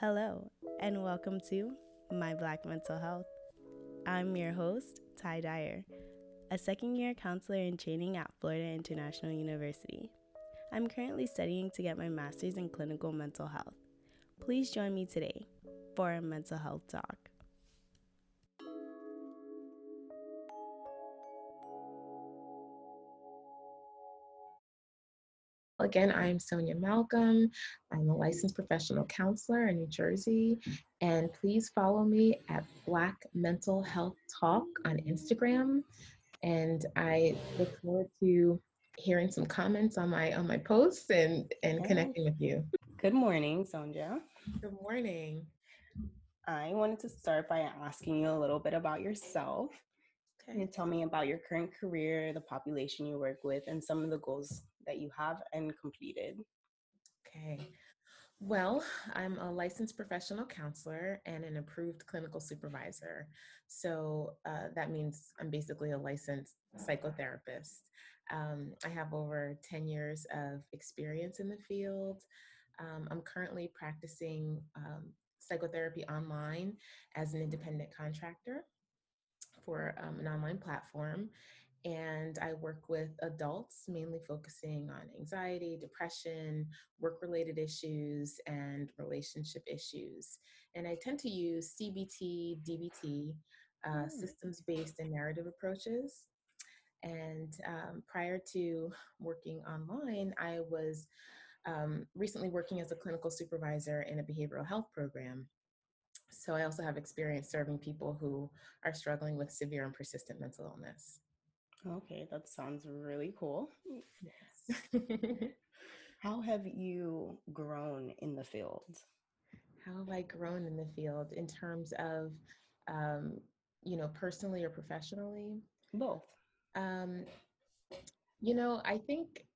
Hello, and welcome to My Black Mental Health. I'm your host, Ty Dyer, a second year counselor in training at Florida International University. I'm currently studying to get my master's in clinical mental health. Please join me today for a mental health talk. Again, I'm Sonia Malcolm. I'm a licensed professional counselor in New Jersey. And please follow me at Black Mental Health Talk on Instagram. And I look forward to hearing some comments on my on my posts and and connecting with you. Good morning, Sonia. Good morning. I wanted to start by asking you a little bit about yourself. Okay. Can you tell me about your current career, the population you work with, and some of the goals that you have and completed? Okay. Well, I'm a licensed professional counselor and an approved clinical supervisor. So uh, that means I'm basically a licensed psychotherapist. Um, I have over 10 years of experience in the field. Um, I'm currently practicing um, psychotherapy online as an independent contractor for um, an online platform and I work with adults, mainly focusing on anxiety, depression, work related issues, and relationship issues. And I tend to use CBT, DBT, uh, mm. systems based and narrative approaches. And um, prior to working online, I was um, recently working as a clinical supervisor in a behavioral health program. So I also have experience serving people who are struggling with severe and persistent mental illness. Okay, that sounds really cool. Yes. How have you grown in the field? How have I grown in the field in terms of, um, you know, personally or professionally? Both. Um, you know, I think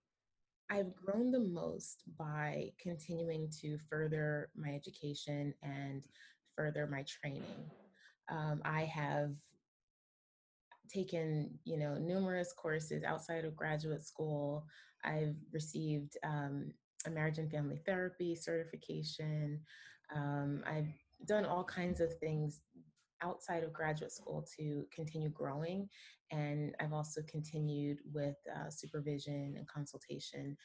I've grown the most by continuing to further my education and further my training. Um, I have taken you know numerous courses outside of graduate school. I've received um, a marriage and family therapy certification. Um, i've done all kinds of things outside of graduate school to continue growing and i've also continued with uh, supervision and consultation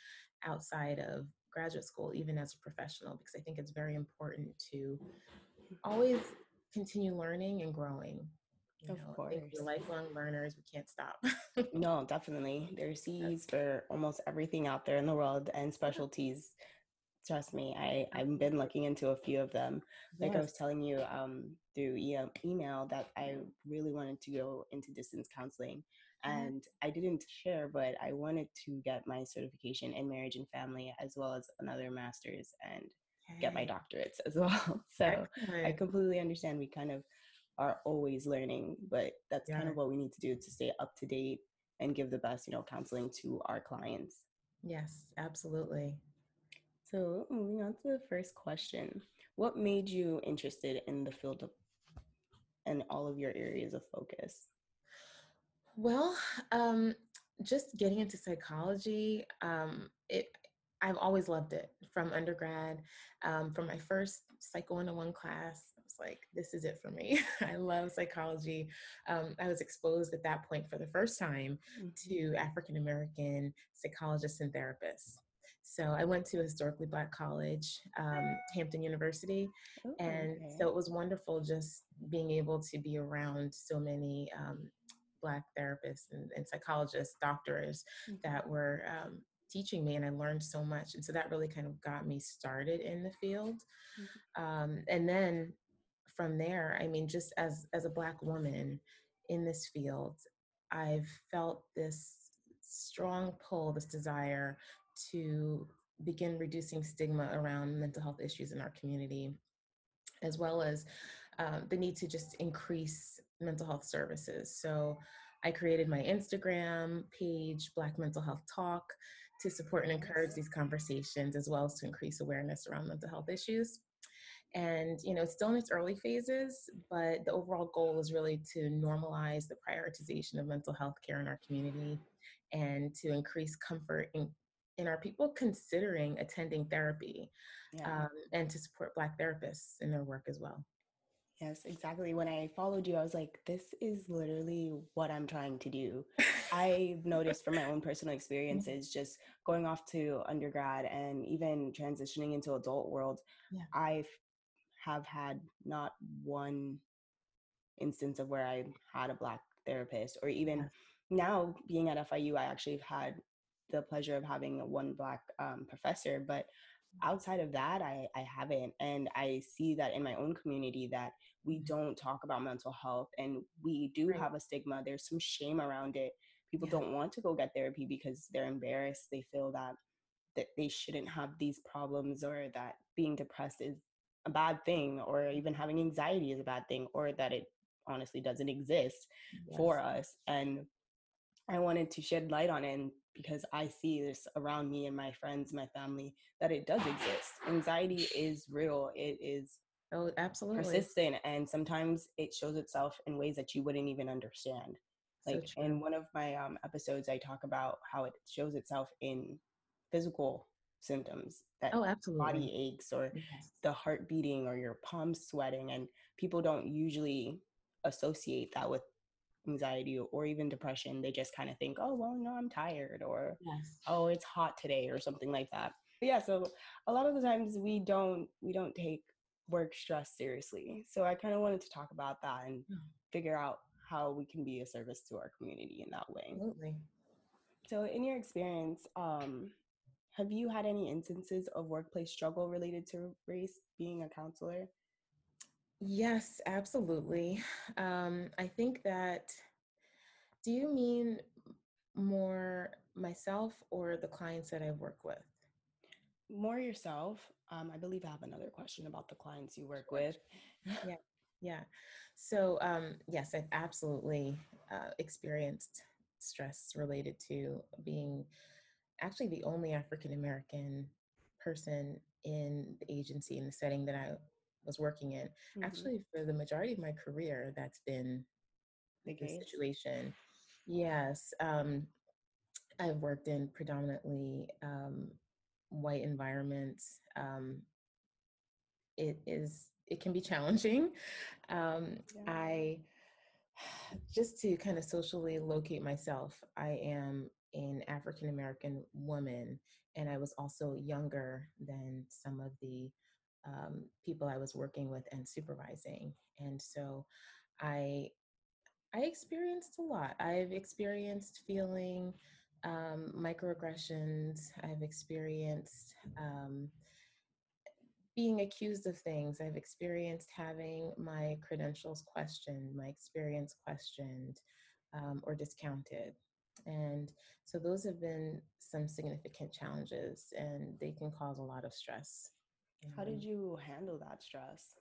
outside of graduate school even as a professional because i think it's very important to always continue learning and growing you of know, course. we're lifelong learners, we can't stop. no, definitely. There's C's for almost everything out there in the world and specialties. Trust me, I, I've been looking into a few of them. Like yes. I was telling you um, through e- email that I really wanted to go into distance counseling. Mm-hmm. And I didn't share, but I wanted to get my certification in marriage and family as well as another master's and okay. get my doctorates as well. So Excellent. I completely understand. We kind of are always learning, but that's yeah. kind of what we need to do to stay up to date and give the best, you know, counseling to our clients. Yes, absolutely. So, moving on to the first question. What made you interested in the field of and all of your areas of focus? Well, um, just getting into psychology, um, it I've always loved it from undergrad. Um, from my first Psycho 101 class, like, this is it for me. I love psychology. Um, I was exposed at that point for the first time mm-hmm. to African American psychologists and therapists. So I went to a historically black college, um, Hampton University. Oh, and okay. so it was wonderful just being able to be around so many um, black therapists and, and psychologists, doctors mm-hmm. that were um, teaching me and I learned so much. And so that really kind of got me started in the field. Mm-hmm. Um, and then from there, I mean, just as, as a Black woman in this field, I've felt this strong pull, this desire to begin reducing stigma around mental health issues in our community, as well as um, the need to just increase mental health services. So I created my Instagram page, Black Mental Health Talk, to support and encourage these conversations as well as to increase awareness around mental health issues. And you know, it's still in its early phases, but the overall goal is really to normalize the prioritization of mental health care in our community and to increase comfort in and are people considering attending therapy yeah. um, and to support Black therapists in their work as well? Yes, exactly. When I followed you, I was like, this is literally what I'm trying to do. I've noticed from my own personal experiences, just going off to undergrad and even transitioning into adult world, yeah. I have had not one instance of where I had a black therapist or even yes. now being at FIU, I actually have had the pleasure of having one black um, professor, but outside of that I, I haven't and i see that in my own community that we mm-hmm. don't talk about mental health and we do right. have a stigma there's some shame around it people yeah. don't want to go get therapy because they're embarrassed they feel that that they shouldn't have these problems or that being depressed is a bad thing or even having anxiety is a bad thing or that it honestly doesn't exist yes. for us and i wanted to shed light on it because I see this around me and my friends, my family, that it does exist. Anxiety is real. It is oh, absolutely persistent, and sometimes it shows itself in ways that you wouldn't even understand. Like so in one of my um, episodes, I talk about how it shows itself in physical symptoms that oh, absolutely. body aches or yes. the heart beating or your palms sweating and people don't usually associate that with anxiety or even depression, they just kind of think, oh, well, no, I'm tired or, yes. oh, it's hot today or something like that. But yeah, so a lot of the times we don't we don't take work stress seriously. So I kind of wanted to talk about that and mm. figure out how we can be a service to our community in that way. Absolutely. So in your experience, um, have you had any instances of workplace struggle related to race being a counselor? Yes, absolutely. Um, I think that, do you mean more myself or the clients that I work with? More yourself. Um, I believe I have another question about the clients you work with. yeah, yeah. So, um, yes, I've absolutely uh, experienced stress related to being actually the only African American person in the agency in the setting that I was working in. Mm-hmm. Actually, for the majority of my career, that's been the, the situation. Yes. Um, I've worked in predominantly um, white environments. Um, it is it can be challenging. Um, yeah. I just to kind of socially locate myself. I am an African American woman, and I was also younger than some of the um, people I was working with and supervising. And so I I experienced a lot. I've experienced feeling um, microaggressions. I've experienced um, being accused of things. I've experienced having my credentials questioned, my experience questioned, um, or discounted. And so those have been some significant challenges, and they can cause a lot of stress. How did you handle that stress?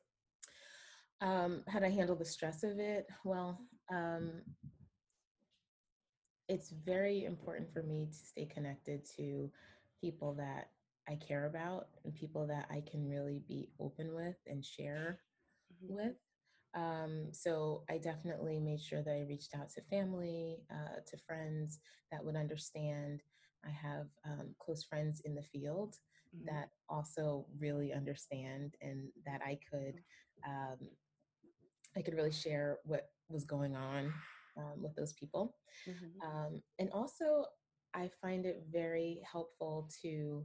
Um, how did I handle the stress of it? Well, um, it's very important for me to stay connected to people that I care about and people that I can really be open with and share mm-hmm. with. Um, so I definitely made sure that I reached out to family, uh, to friends that would understand. I have um, close friends in the field mm-hmm. that also really understand and that I could um, I could really share what was going on um, with those people. Mm-hmm. Um, and also, I find it very helpful to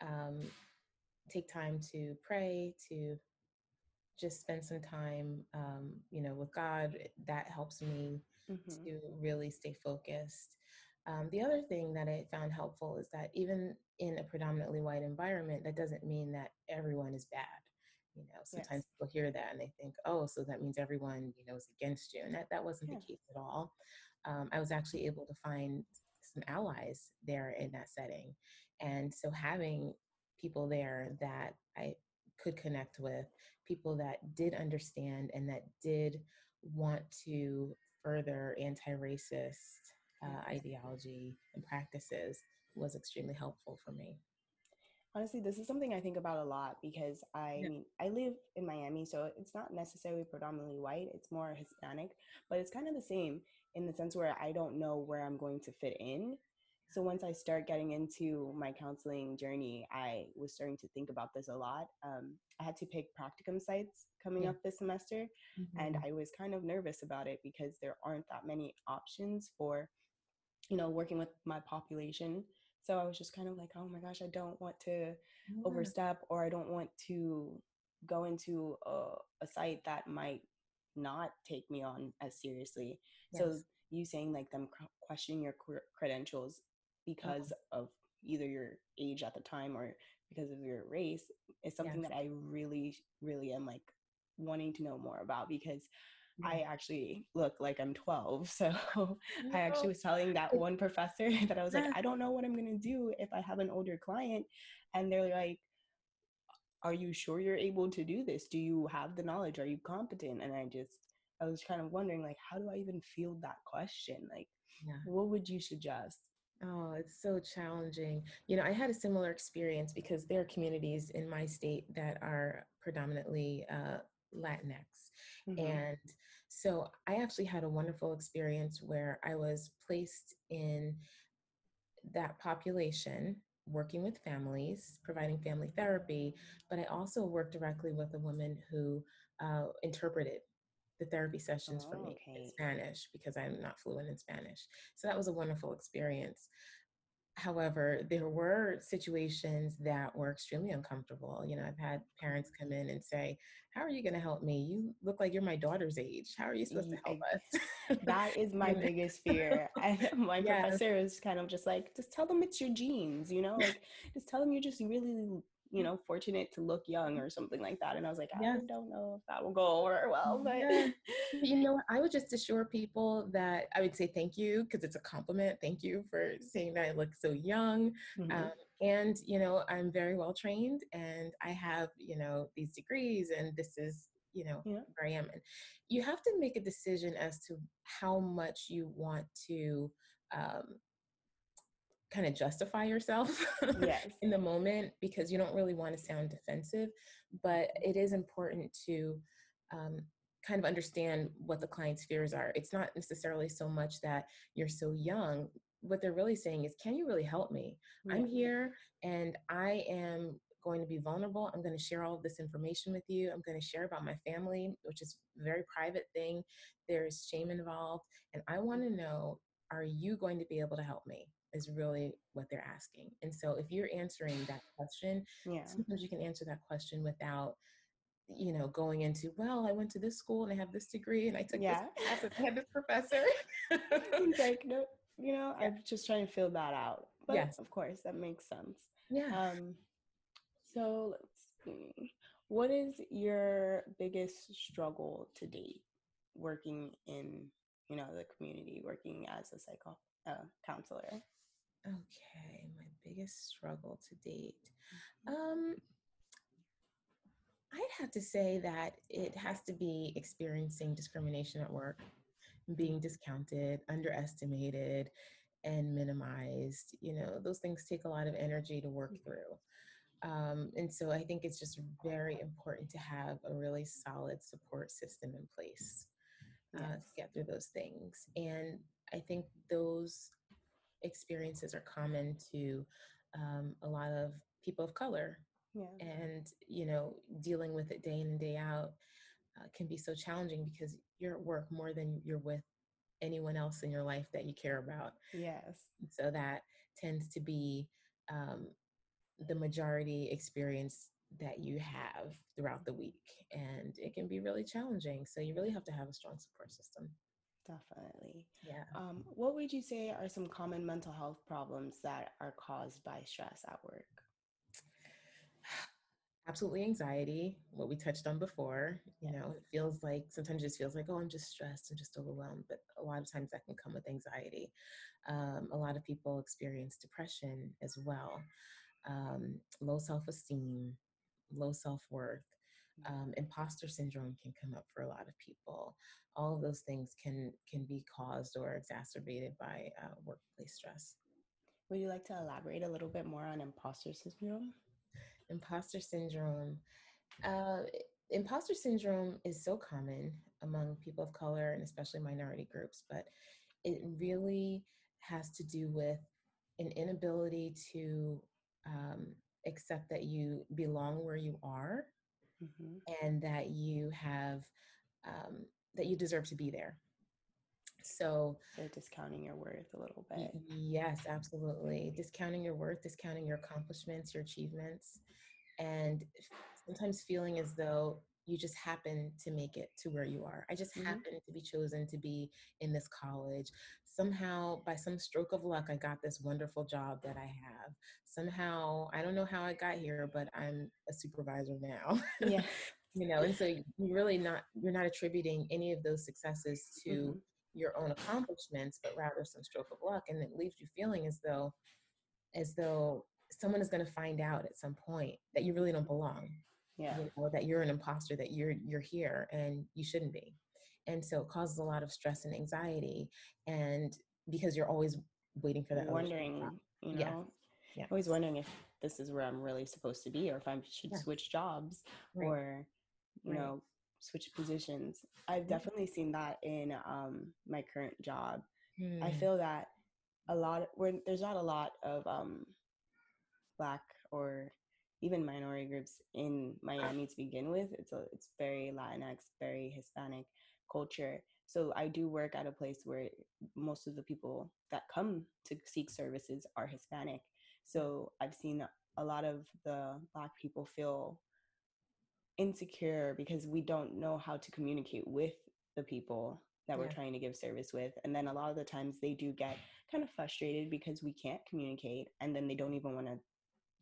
um, take time to pray, to just spend some time, um, you know, with God. That helps me mm-hmm. to really stay focused. Um, the other thing that I found helpful is that even in a predominantly white environment, that doesn't mean that everyone is bad. You know, sometimes yes. people hear that and they think, oh, so that means everyone, you know, is against you. And that, that wasn't yeah. the case at all. Um, I was actually able to find some allies there in that setting. And so having people there that I could connect with, people that did understand and that did want to further anti racist uh, ideology and practices was extremely helpful for me. Honestly, this is something I think about a lot because I yeah. mean, I live in Miami, so it's not necessarily predominantly white, it's more Hispanic, but it's kind of the same in the sense where I don't know where I'm going to fit in. So once I start getting into my counseling journey, I was starting to think about this a lot. Um, I had to pick practicum sites coming yeah. up this semester, mm-hmm. and I was kind of nervous about it because there aren't that many options for, you know, working with my population. So I was just kind of like, oh my gosh, I don't want to yeah. overstep, or I don't want to go into a, a site that might not take me on as seriously. Yes. So you saying like them questioning your credentials because of either your age at the time or because of your race is something yes. that I really, really am like wanting to know more about because mm-hmm. I actually look like I'm 12. So no. I actually was telling that one professor that I was like, I don't know what I'm going to do if I have an older client. And they're like, Are you sure you're able to do this? Do you have the knowledge? Are you competent? And I just, I was kind of wondering, like, how do I even field that question? Like, yeah. what would you suggest? Oh, it's so challenging. You know, I had a similar experience because there are communities in my state that are predominantly uh, Latinx. Mm-hmm. And so I actually had a wonderful experience where I was placed in that population working with families, providing family therapy, but I also worked directly with a woman who uh, interpreted the therapy sessions oh, for me okay. in Spanish because I'm not fluent in Spanish. So that was a wonderful experience. However, there were situations that were extremely uncomfortable. You know, I've had parents come mm-hmm. in and say, How are you going to help me? You look like you're my daughter's age. How are you supposed to help us? that is my biggest fear. And my yes. professor is kind of just like, Just tell them it's your genes, you know, like just tell them you're just really you know, fortunate to look young or something like that. And I was like, I yes. don't know if that will go over well, but yeah. you know, I would just assure people that I would say thank you because it's a compliment. Thank you for saying that I look so young. Mm-hmm. Um, and, you know, I'm very well trained and I have, you know, these degrees and this is, you know, yeah. where I am. And you have to make a decision as to how much you want to um, kind of justify yourself yes. in the moment because you don't really want to sound defensive. But it is important to um, kind of understand what the client's fears are. It's not necessarily so much that you're so young. What they're really saying is, can you really help me? I'm here and I am going to be vulnerable. I'm going to share all of this information with you. I'm going to share about my family, which is a very private thing. There's shame involved. And I want to know are you going to be able to help me? Is really what they're asking. And so if you're answering that question, yeah. sometimes you can answer that question without you know, going into, well, I went to this school and I have this degree and I took yeah. this class and I had this professor. He's like, no, you know, yeah. I'm just trying to fill that out. But yes. of course, that makes sense. Yeah. Um, so let's see. What is your biggest struggle to date working in, you know, the community, working as a psycho uh, counselor? Okay, my biggest struggle to date. Mm-hmm. Um, I'd have to say that it has to be experiencing discrimination at work, being discounted, underestimated, and minimized. You know, those things take a lot of energy to work mm-hmm. through. Um, and so I think it's just very important to have a really solid support system in place uh, yes. to get through those things. And I think those experiences are common to um, a lot of people of color. Yeah. And, you know, dealing with it day in and day out uh, can be so challenging because you're at work more than you're with anyone else in your life that you care about. Yes. So that tends to be um, the majority experience that you have throughout the week. And it can be really challenging. So you really have to have a strong support system. Definitely. Yeah. Um, what would you say are some common mental health problems that are caused by stress at work? Absolutely anxiety, what we touched on before. You know, it feels like sometimes it just feels like, oh, I'm just stressed, I'm just overwhelmed. But a lot of times that can come with anxiety. Um, a lot of people experience depression as well, um, low self esteem, low self worth. Um, imposter syndrome can come up for a lot of people all of those things can can be caused or exacerbated by uh, workplace stress. Would you like to elaborate a little bit more on imposter syndrome? Imposter syndrome. Uh, imposter syndrome is so common among people of color and especially minority groups, but it really has to do with an inability to um, accept that you belong where you are hmm and that you have um, that you deserve to be there so So discounting your worth a little bit. yes absolutely discounting your worth discounting your accomplishments your achievements and sometimes feeling as though you just happen to make it to where you are. I just hmm happen to be chosen to be in this college. Somehow, by some stroke of luck, I got this wonderful job that I have. Somehow, I don't know how I got here, but I'm a supervisor now. Yeah. you know, and so you're really not you're not attributing any of those successes to hmm your own accomplishments, but rather some stroke of luck, and it leaves you feeling as though as though someone is going to find out at some point that you really don't belong Yeah. you know that you're an imposter that you're you're here and you shouldn't be and so it causes a lot of stress and anxiety and because you're always waiting for that Wondering, you know, yes always wondering if this is where I'm really supposed to be or if I should yeah switch jobs right or, you right know, switch positions. I've Mhm. definitely seen that in um, my current job. I Hmm. feel that a lot where there's not a lot of um, black or even minority groups in Miami to begin with. It's a it's very Latinx, very Hispanic culture. So I do work at a place where most of the people that come to seek services are Hispanic. Mm. So I've seen a lot of the black people feel insecure because we don't know how to communicate with the people that we're trying to give service with. And then a lot of the times they do get kind of frustrated because we can't communicate and then they don't even want to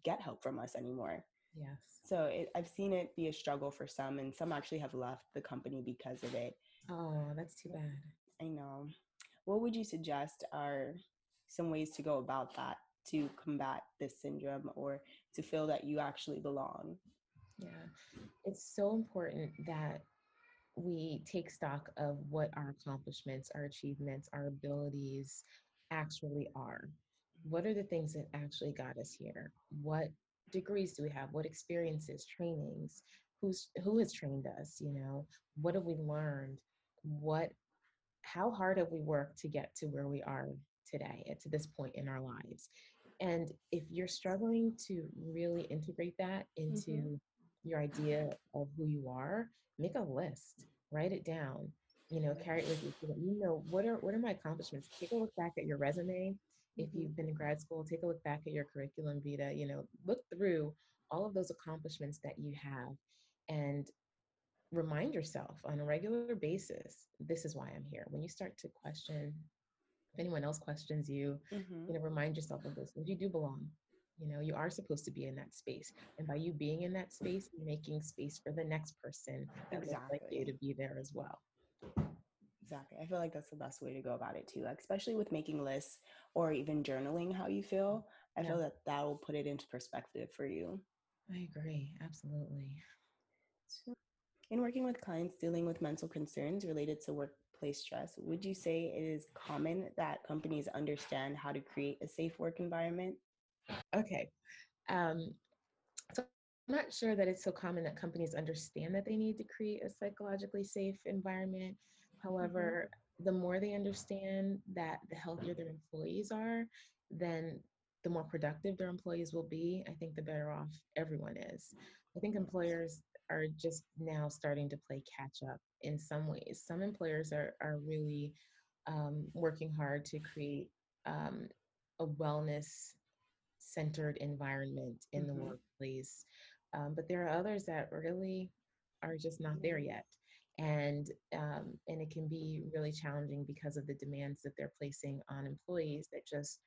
get help from us anymore. yes So it, I've seen it be a struggle for some, and some actually have left the company because of it. Oh that's too bad I know. What would you suggest are some ways to go about that to combat this syndrome or to feel that you actually belong? yeah it's so important that we take stock of what our accomplishments, our achievements, our abilities actually are. What are the things that actually got us here? What degrees do we have? What experiences, trainings? Who's who has trained us? You know, what have we learned? What how hard have we worked to get to where we are today, to this point in our lives? And if you're struggling to really integrate that Mm-hmm. into your idea of who you are, make a list, write it down, you know, carry it with you so you know what are what are my accomplishments. Take a look back at your resume. If Mm-hmm. you've been in grad school, take a look back at your curriculum vitae, you know, look through all of those accomplishments that you have and remind yourself on a regular basis, this is why I'm here. When you start to question, if anyone else questions you, Mm-hmm. you know, remind yourself of things. You do belong. You know, you are supposed to be in that space. And by you being in that space, you're making space for the next person that looks like you to be there as well. Exactly. I feel like that's the best way to go about it too, like, especially with making lists or even journaling how you feel. I Yeah, feel that that will put it into perspective for you. I agree. Absolutely. So, in working with clients dealing with mental concerns related to workplace stress, would you say it is common that companies understand how to create a safe work environment? Okay. Um, so I'm not sure that it's so common that companies understand that they need to create a psychologically safe environment. hmm However, the more they understand that the healthier their employees are, then the more productive their employees will be. I think the better off everyone is. I think employers are just now starting to play catch up in some ways. Some employers are, are really um, working hard to create um, a wellness centered environment in the hmm workplace. Um, but there are others that really are just not there yet. And um, and it can be really challenging because of the demands that they're placing on employees that just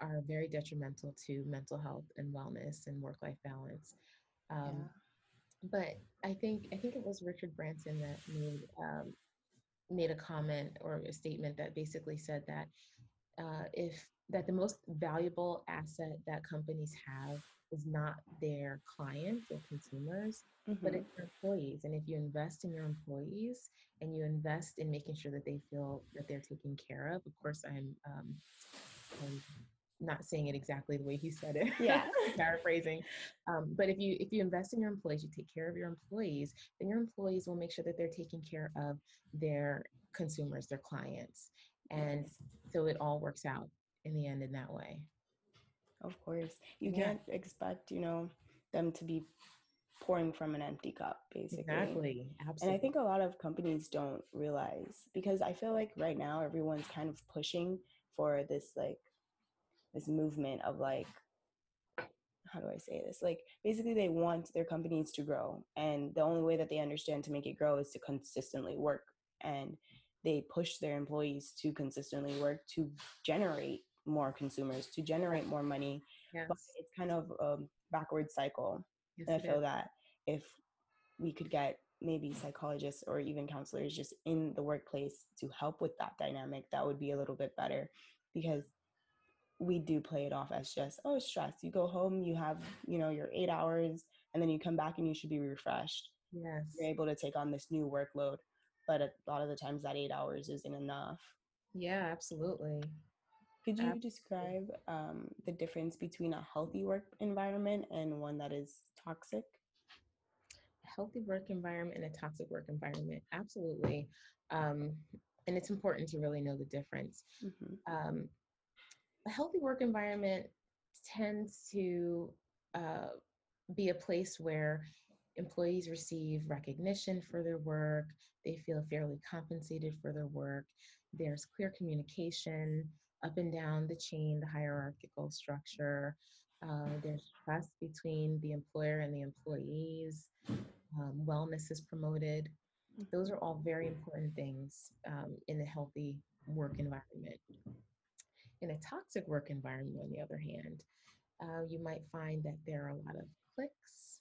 are very detrimental to mental health and wellness and work-life balance. Um. But I think I think it was Richard Branson that made um, made a comment or a statement that basically said that uh, if that the most valuable asset that companies have is not their clients or consumers, but hmm it's their employees. And if you invest in your employees and you invest in making sure that they feel that they're taken care of, of course, I'm um, I'm not saying it exactly the way he said it, Yeah. paraphrasing. Um, but if you if you invest in your employees, you take care of your employees, then your employees will make sure that they're taking care of their consumers, their clients, and yes. so it all works out in the end in that way. Of course. You Yeah. can't expect, you know, them to be pouring from an empty cup, basically. Exactly. absolutely And I think a lot of companies don't realize because I feel like right now everyone's kind of pushing for this like this movement of like how do I say this? Like basically they want their companies to grow and the only way that they understand to make it grow is to consistently work and they push their employees to consistently work to generate more consumers, to generate more money. yes. But it's kind of a backward cycle yes and I feel is. that if we could get maybe psychologists or even counselors just in the workplace to help with that dynamic, that would be a little bit better because we do play it off as just, oh, stress. You go home, you have, you know, your eight hours, and then you come back and you should be refreshed. Yes. You're able to take on this new workload. But a lot of the times that eight hours isn't enough. Yeah, absolutely. Could you Absolutely. describe um, the difference between a healthy work environment and one that is toxic? A healthy work environment and a toxic work environment. Absolutely. Um, and it's important to really know the difference. hmm Um, a healthy work environment tends to uh, be a place where employees receive recognition for their work, they feel fairly compensated for their work, there's clear communication up and down the chain, the hierarchical structure. Uh, there's trust between the employer and the employees. Um, wellness is promoted. Those are all very important things um, in a healthy work environment. In a toxic work environment, on the other hand, uh, you might find that there are a lot of cliques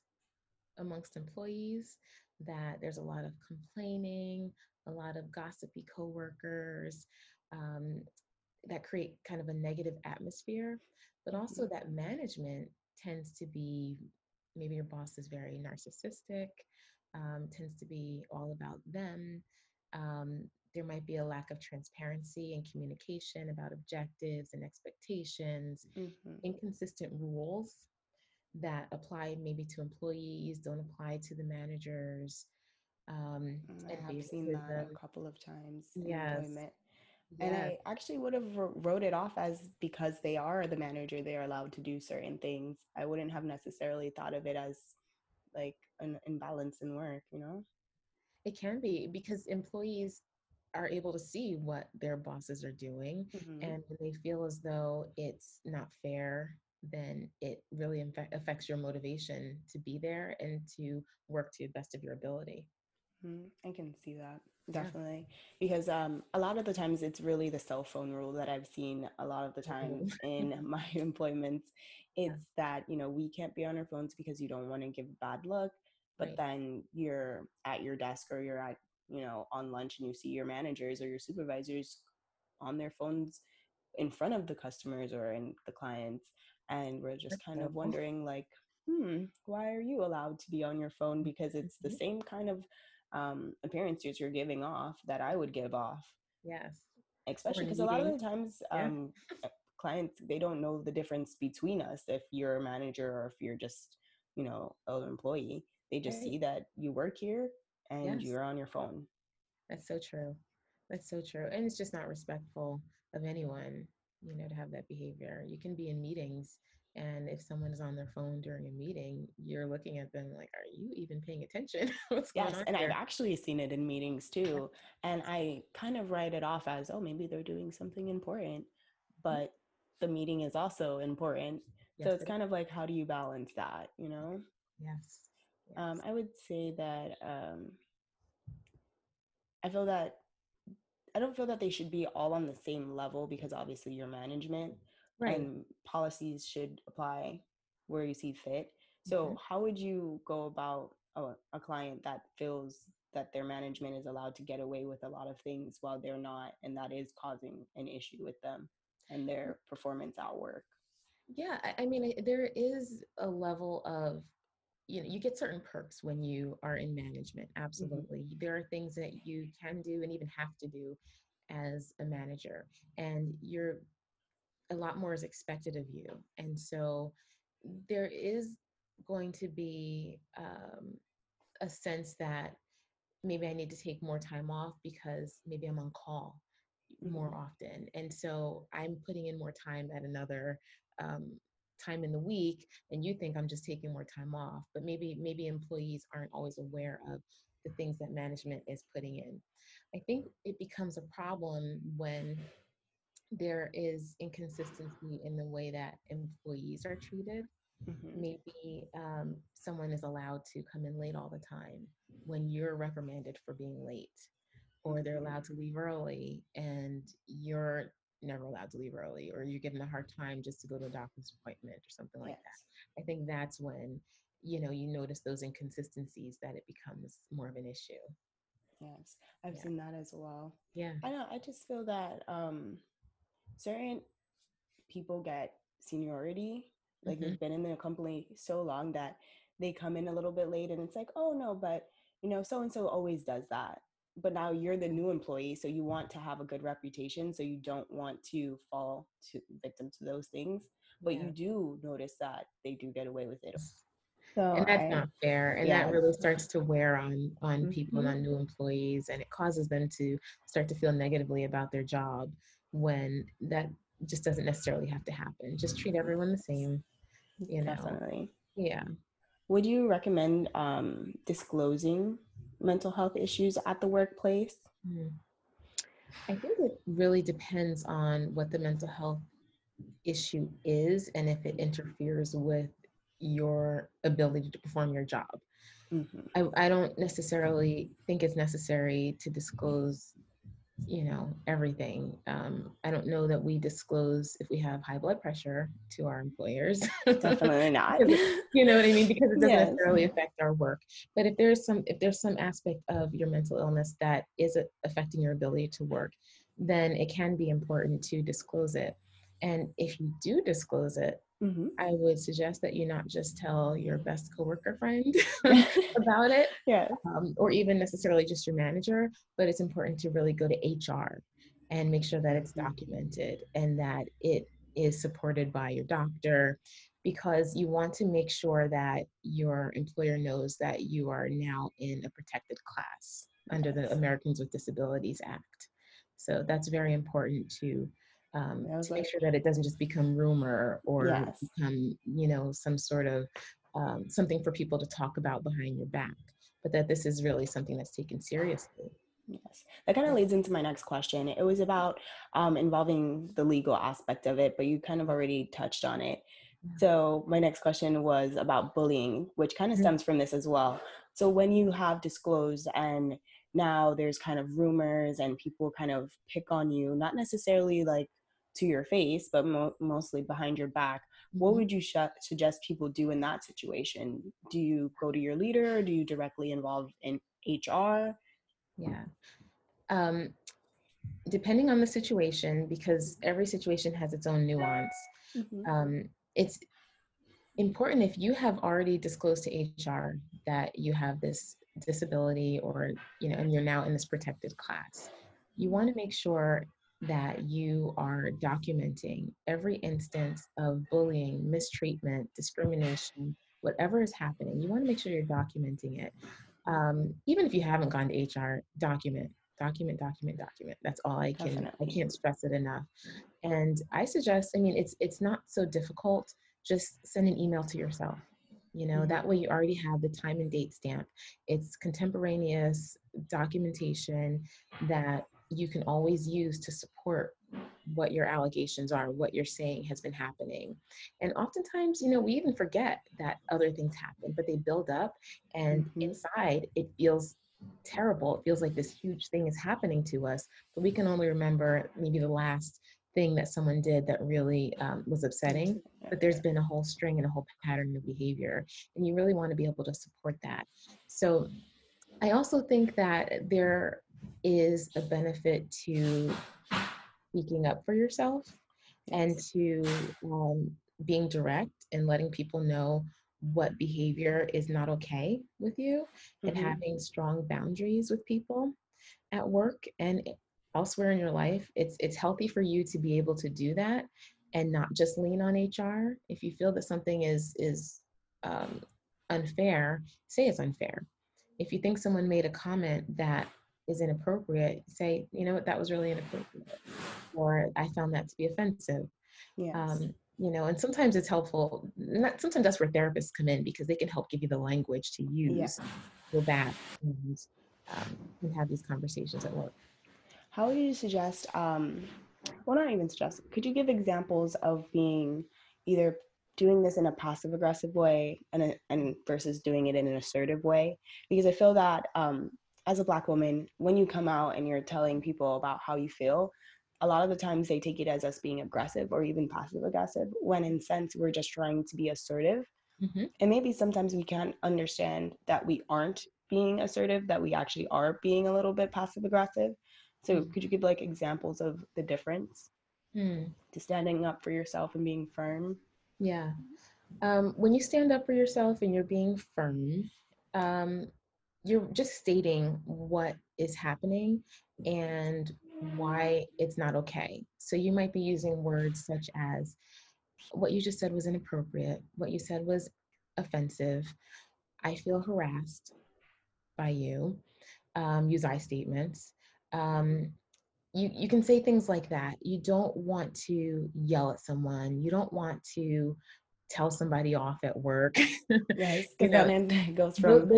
amongst employees, that there's a lot of complaining, a lot of gossipy coworkers um, that create kind of a negative atmosphere, but also that management tends to be maybe your boss is very narcissistic, um, tends to be all about them. Um, there might be a lack of transparency and communication about objectives and expectations, hmm inconsistent rules that apply maybe to employees, don't apply to the managers. Um, I and have seen that a couple of times in Yes. employment. And I actually would have wrote it off as because they are the manager, they are allowed to do certain things. I wouldn't have necessarily thought of it as like an imbalance in work, you know? it can be because employees are able to see what their bosses are doing. Mhm. And when they feel as though it's not fair, then it really infe- affects your motivation to be there and to work to the best of your ability. Mhm. I can see that Yeah. definitely because um, a lot of the times it's really the cell phone rule that I've seen a lot of the times in my employments. It's that you know we can't be on our phones because you don't want to give a bad look but Right. then you're at your desk or you're at you know on lunch and you see your managers or your supervisors on their phones in front of the customers or in the clients, and we're just kind of wondering like hmm, why are you allowed to be on your phone? Because it's the Mhm. same kind of um, appearances you're giving off that I would give off, Yes. especially because a lot of the times um, uh, clients they don't know the difference between us if you're a manager or if you're just you know an employee. They just Right. see that you work here and Yes. you're on your phone. That's so true. That's so true. And it's just not respectful of anyone, you know, to have that behavior. You can be in meetings, and if someone is on their phone during a meeting, you're looking at them like, are you even paying attention? What's Yes, going on and I've actually seen it in meetings too. And I kind of write it off as, oh, maybe they're doing something important, mm-hmm. but the meeting is also important. so it's it- kind of like, how do you balance that, you know? yes. Um. I would say that um, I feel that I don't feel that they should be all on the same level because obviously you're management right. and policies should apply where you see fit. So, Mhm. how would you go about a, a client that feels that their management is allowed to get away with a lot of things while they're not, and that is causing an issue with them and their performance at work? Yeah, I, I mean, there is a level of, you know, you get certain perks when you are in management. Absolutely. There are things that you can do and even have to do as a manager, and you're a lot more is expected of you. And so there is going to be um, a sense that maybe I need to take more time off because maybe I'm on call more Mhm. often. And so I'm putting in more time at another um, time in the week and you think i'm just taking more time off but maybe maybe employees aren't always aware of the things that management is putting in. I think it becomes a problem when there is inconsistency in the way that employees are treated. Mm-hmm. maybe um, someone is allowed to come in late all the time when you're reprimanded for being late or they're allowed to leave early and you're never allowed to leave early or you're given a hard time just to go to a doctor's appointment or something like yes. that i think that's when you know you notice those inconsistencies that it becomes more of an issue yes i've yeah. seen that as well yeah i know i just feel that um certain people get seniority like mm-hmm. they've been in the company so long that they come in a little bit late and it's like oh no but you know so and so always does that but now you're the new employee so you want to have a good reputation so you don't want to fall to victim to those things but yeah. you do notice that they do get away with it. So and that's I, not fair and yeah. that really starts to wear on on mm-hmm. people and on new employees and it causes them to start to feel negatively about their job when that just doesn't necessarily have to happen. Just treat everyone the same you know? Definitely. Yeah. Would you recommend um, disclosing mental health issues at the workplace? Mm. I think it really depends on what the mental health issue is and if it interferes with your ability to perform your job. Mm-hmm. I, I don't necessarily think it's necessary to disclose you know everything um, i don't know that we disclose if we have high blood pressure to our employers. Definitely not. You know what i mean? Because it doesn't yes. necessarily affect our work. But if there's some if there's some aspect of your mental illness that is affecting your ability to work then it can be important to disclose it. And if you do disclose it Mm-hmm. I would suggest that you not just tell your best coworker friend about it, yeah, um, or even necessarily just your manager, but it's important to really go to HR and make sure that it's mm-hmm. documented and that it is supported by your doctor because you want to make sure that your employer knows that you are now in a protected class under the Americans with Disabilities Act. So that's very important to um, to like, make sure that it doesn't just become rumor or yes. become, you know, some sort of um, something for people to talk about behind your back, but that this is really something that's taken seriously. Yes, that kind of leads into my next question. It was about um, involving the legal aspect of it, but you kind of already touched on it. So, my next question was about bullying, which kind of mm-hmm. stems from this as well. So, when you have disclosed and now there's kind of rumors and people kind of pick on you, not necessarily like to your face, but mo- mostly behind your back. What mm-hmm. would you sh- suggest people do in that situation? Do you go to your leader? do you directly involve in HR? Yeah. Um, depending on the situation, because every situation has its own nuance, mm-hmm. um, it's important if you have already disclosed to HR that you have this disability or, you know, and you're now in this protected class. You want to make sure that you are documenting every instance of bullying, mistreatment, discrimination, whatever is happening. You want to make sure you're documenting it. Um, even if you haven't gone to HR, document, document, document, document. That's all I can. Definitely. I can't stress it enough. And I suggest. I mean, it's it's not so difficult. Just send an email to yourself. You know, mm-hmm. that way you already have the time and date stamp. It's contemporaneous documentation that you can always use to support what your allegations are, what you're saying has been happening. And oftentimes, you know, we even forget that other things happen, but they build up and mm-hmm. inside it feels terrible. It feels like this huge thing is happening to us, but we can only remember maybe the last thing that someone did that really um, was upsetting. But there's been a whole string and a whole pattern of behavior, and you really want to be able to support that. So I also think that there is a benefit to speaking up for yourself and to um, being direct and letting people know what behavior is not okay with you mm-hmm. and having strong boundaries with people at work and elsewhere in your life. It's it's healthy for you to be able to do that and not just lean on hr if you feel that something is is um, unfair say it's unfair. If you think someone made a comment that is inappropriate, say, you know what, that was really inappropriate, or I found that to be offensive. Yes. Um, you know and sometimes it's helpful not sometimes that's where therapists come in because they can help give you the language to use yeah. go back and, um, and have these conversations at work how would you suggest um, well not even suggest could you give examples of being either doing this in a passive aggressive way and, and versus doing it in an assertive way because i feel that um, as a black woman when you come out and you're telling people about how you feel a lot of the times they take it as us being aggressive or even passive aggressive when in sense we're just trying to be assertive mm-hmm. and maybe sometimes we can't understand that we aren't being assertive that we actually are being a little bit passive aggressive so mm-hmm. could you give like examples of the difference mm. to standing up for yourself and being firm yeah um, when you stand up for yourself and you're being firm um, you're just stating what is happening and why it's not okay. So you might be using words such as what you just said was inappropriate, what you said was offensive, I feel harassed by you, um, use I statements. Um, you, you can say things like that. You don't want to yell at someone. You don't want to tell somebody off at work. yes, because then it goes from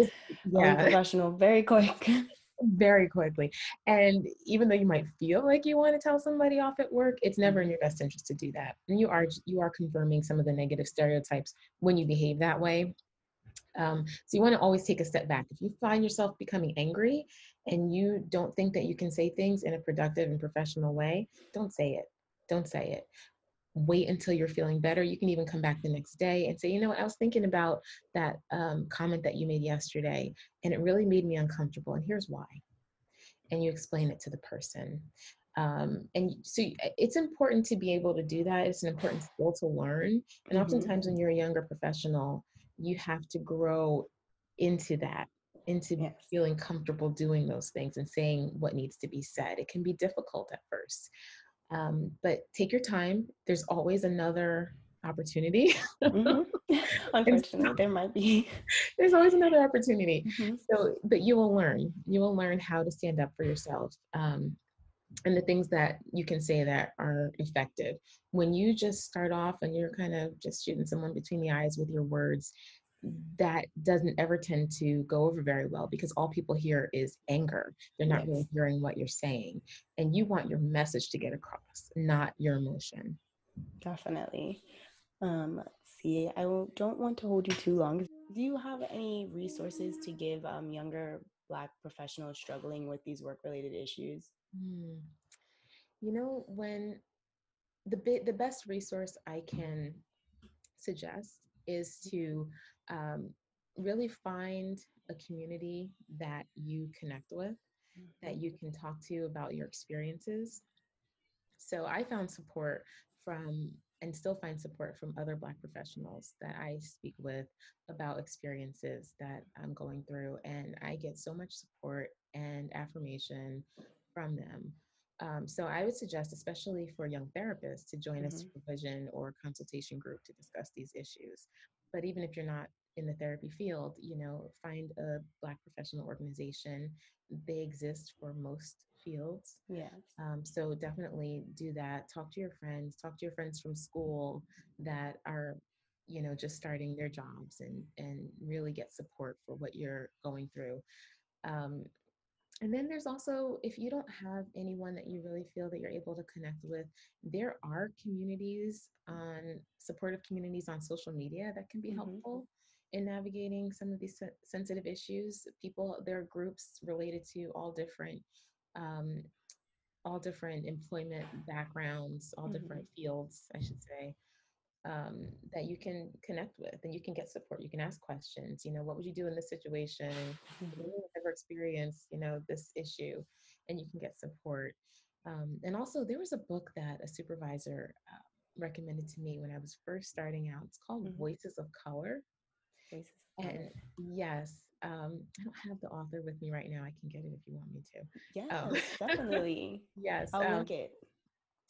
yeah. unprofessional very quick very quickly. And even though you might feel like you want to tell somebody off at work, it's never in mm-hmm. your best interest to do that. And you are you are confirming some of the negative stereotypes when you behave that way. Um, so you want to always take a step back. If you find yourself becoming angry and you don't think that you can say things in a productive and professional way, don't say it. Don't say it wait until you're feeling better. You can even come back the next day and say, you know what, I was thinking about that um, comment that you made yesterday, and it really made me uncomfortable, and here's why. And you explain it to the person. Um, and so it's important to be able to do that. It's an important skill to learn. And mm-hmm. oftentimes, when you're a younger professional, you have to grow into that into yes. feeling comfortable doing those things and saying what needs to be said. It can be difficult at first. Um, but take your time. There's always another opportunity. mm-hmm. Unfortunately, there might be. There's always another opportunity. Mm-hmm. So, but you will learn. You will learn how to stand up for yourself. Um, and the things that you can say that are effective. When you just start off and you're kind of just shooting someone between the eyes with your words, that doesn't ever tend to go over very well because all people hear is anger. They're not yes. really hearing what you're saying. And you want your message to get across, not your emotion. Definitely. Um, let's see, I don't want to hold you too long. Do you have any resources to give um, younger Black professionals struggling with these work related issues? Hmm. You know, when the, bi- the best resource I can suggest is to um, really find a community that you connect with, mm-hmm. that you can talk to about your experiences. So I found support from and still find support from other Black professionals that I speak with about experiences that I'm going through. And I get so much support and affirmation from them. Um, so I would suggest, especially for young therapists, to join mm-hmm. a supervision or consultation group to discuss these issues. But even if you're not in the therapy field, you know, find a Black professional organization. They exist for most fields. Yeah. Um, so definitely do that. Talk to your friends. Talk to your friends from school that are, you know, just starting their jobs and and really get support for what you're going through. Um, and then there's also, if you don't have anyone that you really feel that you're able to connect with, there are communities on supportive communities on social media that can be mm-hmm. helpful in navigating some of these sensitive issues. People, there are groups related to all different, um, all different employment backgrounds, all mm-hmm. different fields, I should say, um, that you can connect with and you can get support. You can ask questions. You know, what would you do in this situation? Mm-hmm. ever experienced, you know, this issue, and you can get support. Um, and also, there was a book that a supervisor uh, recommended to me when I was first starting out. It's called mm-hmm. Voices of Color and yes, um, I don't have the author with me right now. I can get it if you want me to. Yeah, um, definitely. yes, I'll um, link it.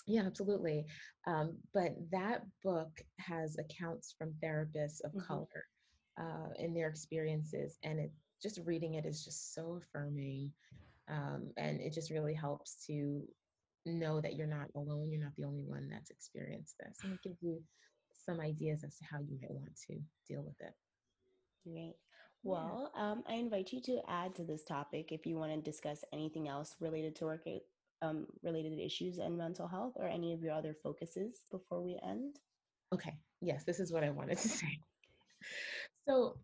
Yeah, absolutely. Um, but that book has accounts from therapists of mm-hmm. color uh, and their experiences, and it just reading it is just so affirming, um, and it just really helps to know that you're not alone. You're not the only one that's experienced this, and it gives you some ideas as to how you might want to deal with it. Great. Well, yeah. um, I invite you to add to this topic if you want to discuss anything else related to work um, related issues and mental health or any of your other focuses before we end. Okay. Yes, this is what I wanted to say. So,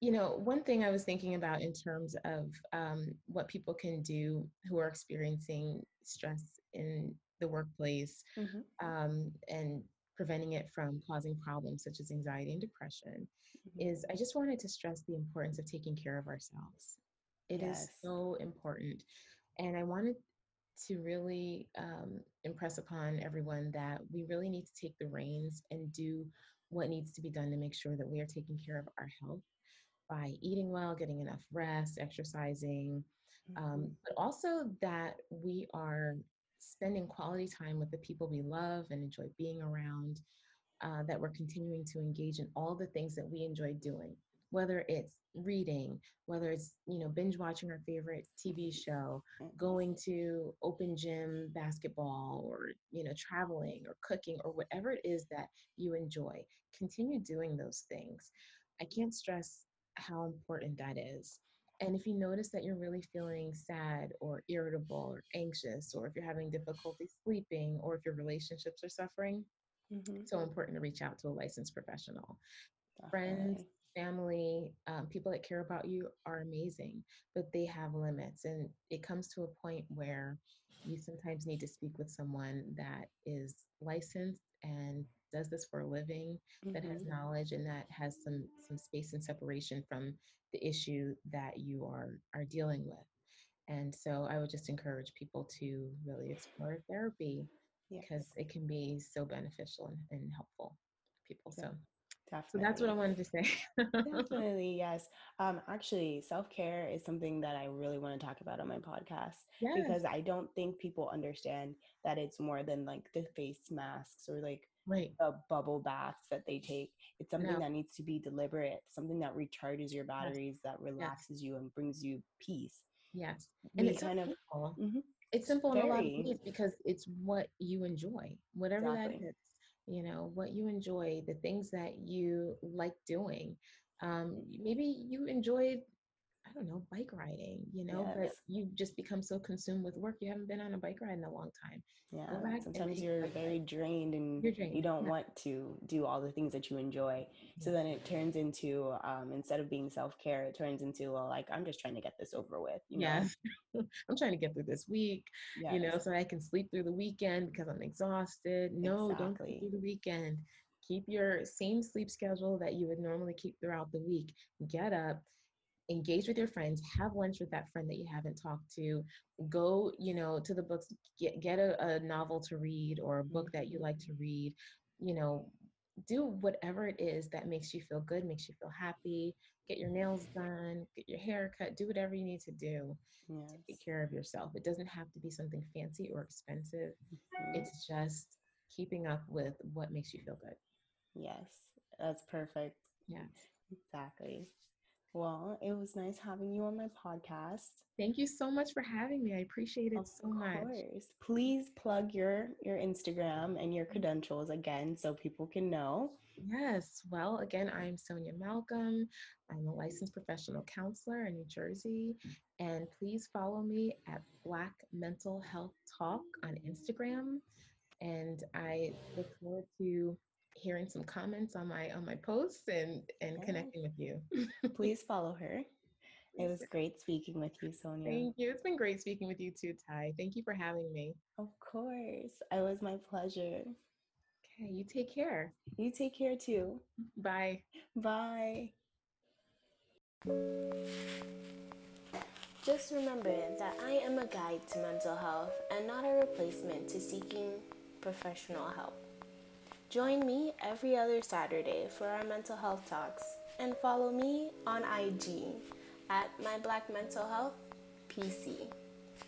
you know, one thing I was thinking about in terms of um, what people can do who are experiencing stress in the workplace mm-hmm. um, and preventing it from causing problems such as anxiety and depression mm-hmm. is I just wanted to stress the importance of taking care of ourselves. It yes. is so important. And I wanted to really um, impress upon everyone that we really need to take the reins and do what needs to be done to make sure that we are taking care of our health by eating well, getting enough rest, exercising, um, mm-hmm. um, but also that we are spending quality time with the people we love and enjoy being around, uh, that we're continuing to engage in all the things that we enjoy doing, whether it's reading, whether it's, you know, binge watching our favorite TV show, mm-hmm. going to open gym basketball, or, you know, traveling or cooking or whatever it is that you enjoy. Continue doing those things. I can't stress how important that is. And if you notice that you're really feeling sad or irritable or anxious, or if you're having difficulty sleeping, or if your relationships are suffering, mm-hmm. so important to reach out to a licensed professional. Definitely. Friends, family, um, people that care about you are amazing, but they have limits. And it comes to a point where you sometimes need to speak with someone that is licensed and does this for a living, mm-hmm. that has mm-hmm. knowledge and that has some some space and separation from the issue that you are are dealing with. And so I would just encourage people to really explore therapy yes. because it can be so beneficial and, and helpful for people. So Definitely. So that's what I wanted to say. Definitely, yes. Um, actually, self care is something that I really want to talk about on my podcast yes. because I don't think people understand that it's more than like the face masks or like right. the bubble baths that they take. It's something no. that needs to be deliberate, something that recharges your batteries, yes. that relaxes yes. you and brings you peace. Yes, and it's kind of mm-hmm. it's simple Very. in a lot of ways because it's what you enjoy, whatever exactly. that is you know what you enjoy the things that you like doing um, maybe you enjoy I don't know, bike riding, you know, yes. but you've just become so consumed with work, you haven't been on a bike ride in a long time. Yeah. Sometimes you're very drained and drained. you don't yeah. want to do all the things that you enjoy. So then it turns into, um, instead of being self care, it turns into, well, like, I'm just trying to get this over with. You know? Yeah. I'm trying to get through this week, yes. you know, so I can sleep through the weekend because I'm exhausted. No, exactly. don't sleep through the weekend. Keep your same sleep schedule that you would normally keep throughout the week. Get up engage with your friends have lunch with that friend that you haven't talked to go you know to the books get, get a, a novel to read or a book that you like to read you know do whatever it is that makes you feel good makes you feel happy get your nails done get your hair cut do whatever you need to do yes. to take care of yourself. It doesn't have to be something fancy or expensive. Mm-hmm. it's just keeping up with what makes you feel good. Yes that's perfect. Yeah, exactly well, it was nice having you on my podcast. Thank you so much for having me. I appreciate it of so much. Course. Please plug your your Instagram and your mm-hmm. credentials again so people can know. Yes. Well, again, I'm Sonia Malcolm. I'm a licensed professional counselor in New Jersey. And please follow me at Black Mental Health Talk on Instagram. And I look forward to hearing some comments on my on my posts and and yeah. connecting with you. Please follow her. It was great speaking with you, Sonia. Thank you. It's been great speaking with you too, Ty. Thank you for having me. Of course. It was my pleasure. Okay, you take care. You take care too. Bye. Bye. Just remember that I am a guide to mental health and not a replacement to seeking professional help. Join me every other Saturday for our mental health talks and follow me on IG at My Black Mental Health PC.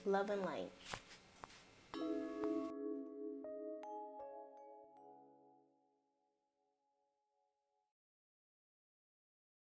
Love and light.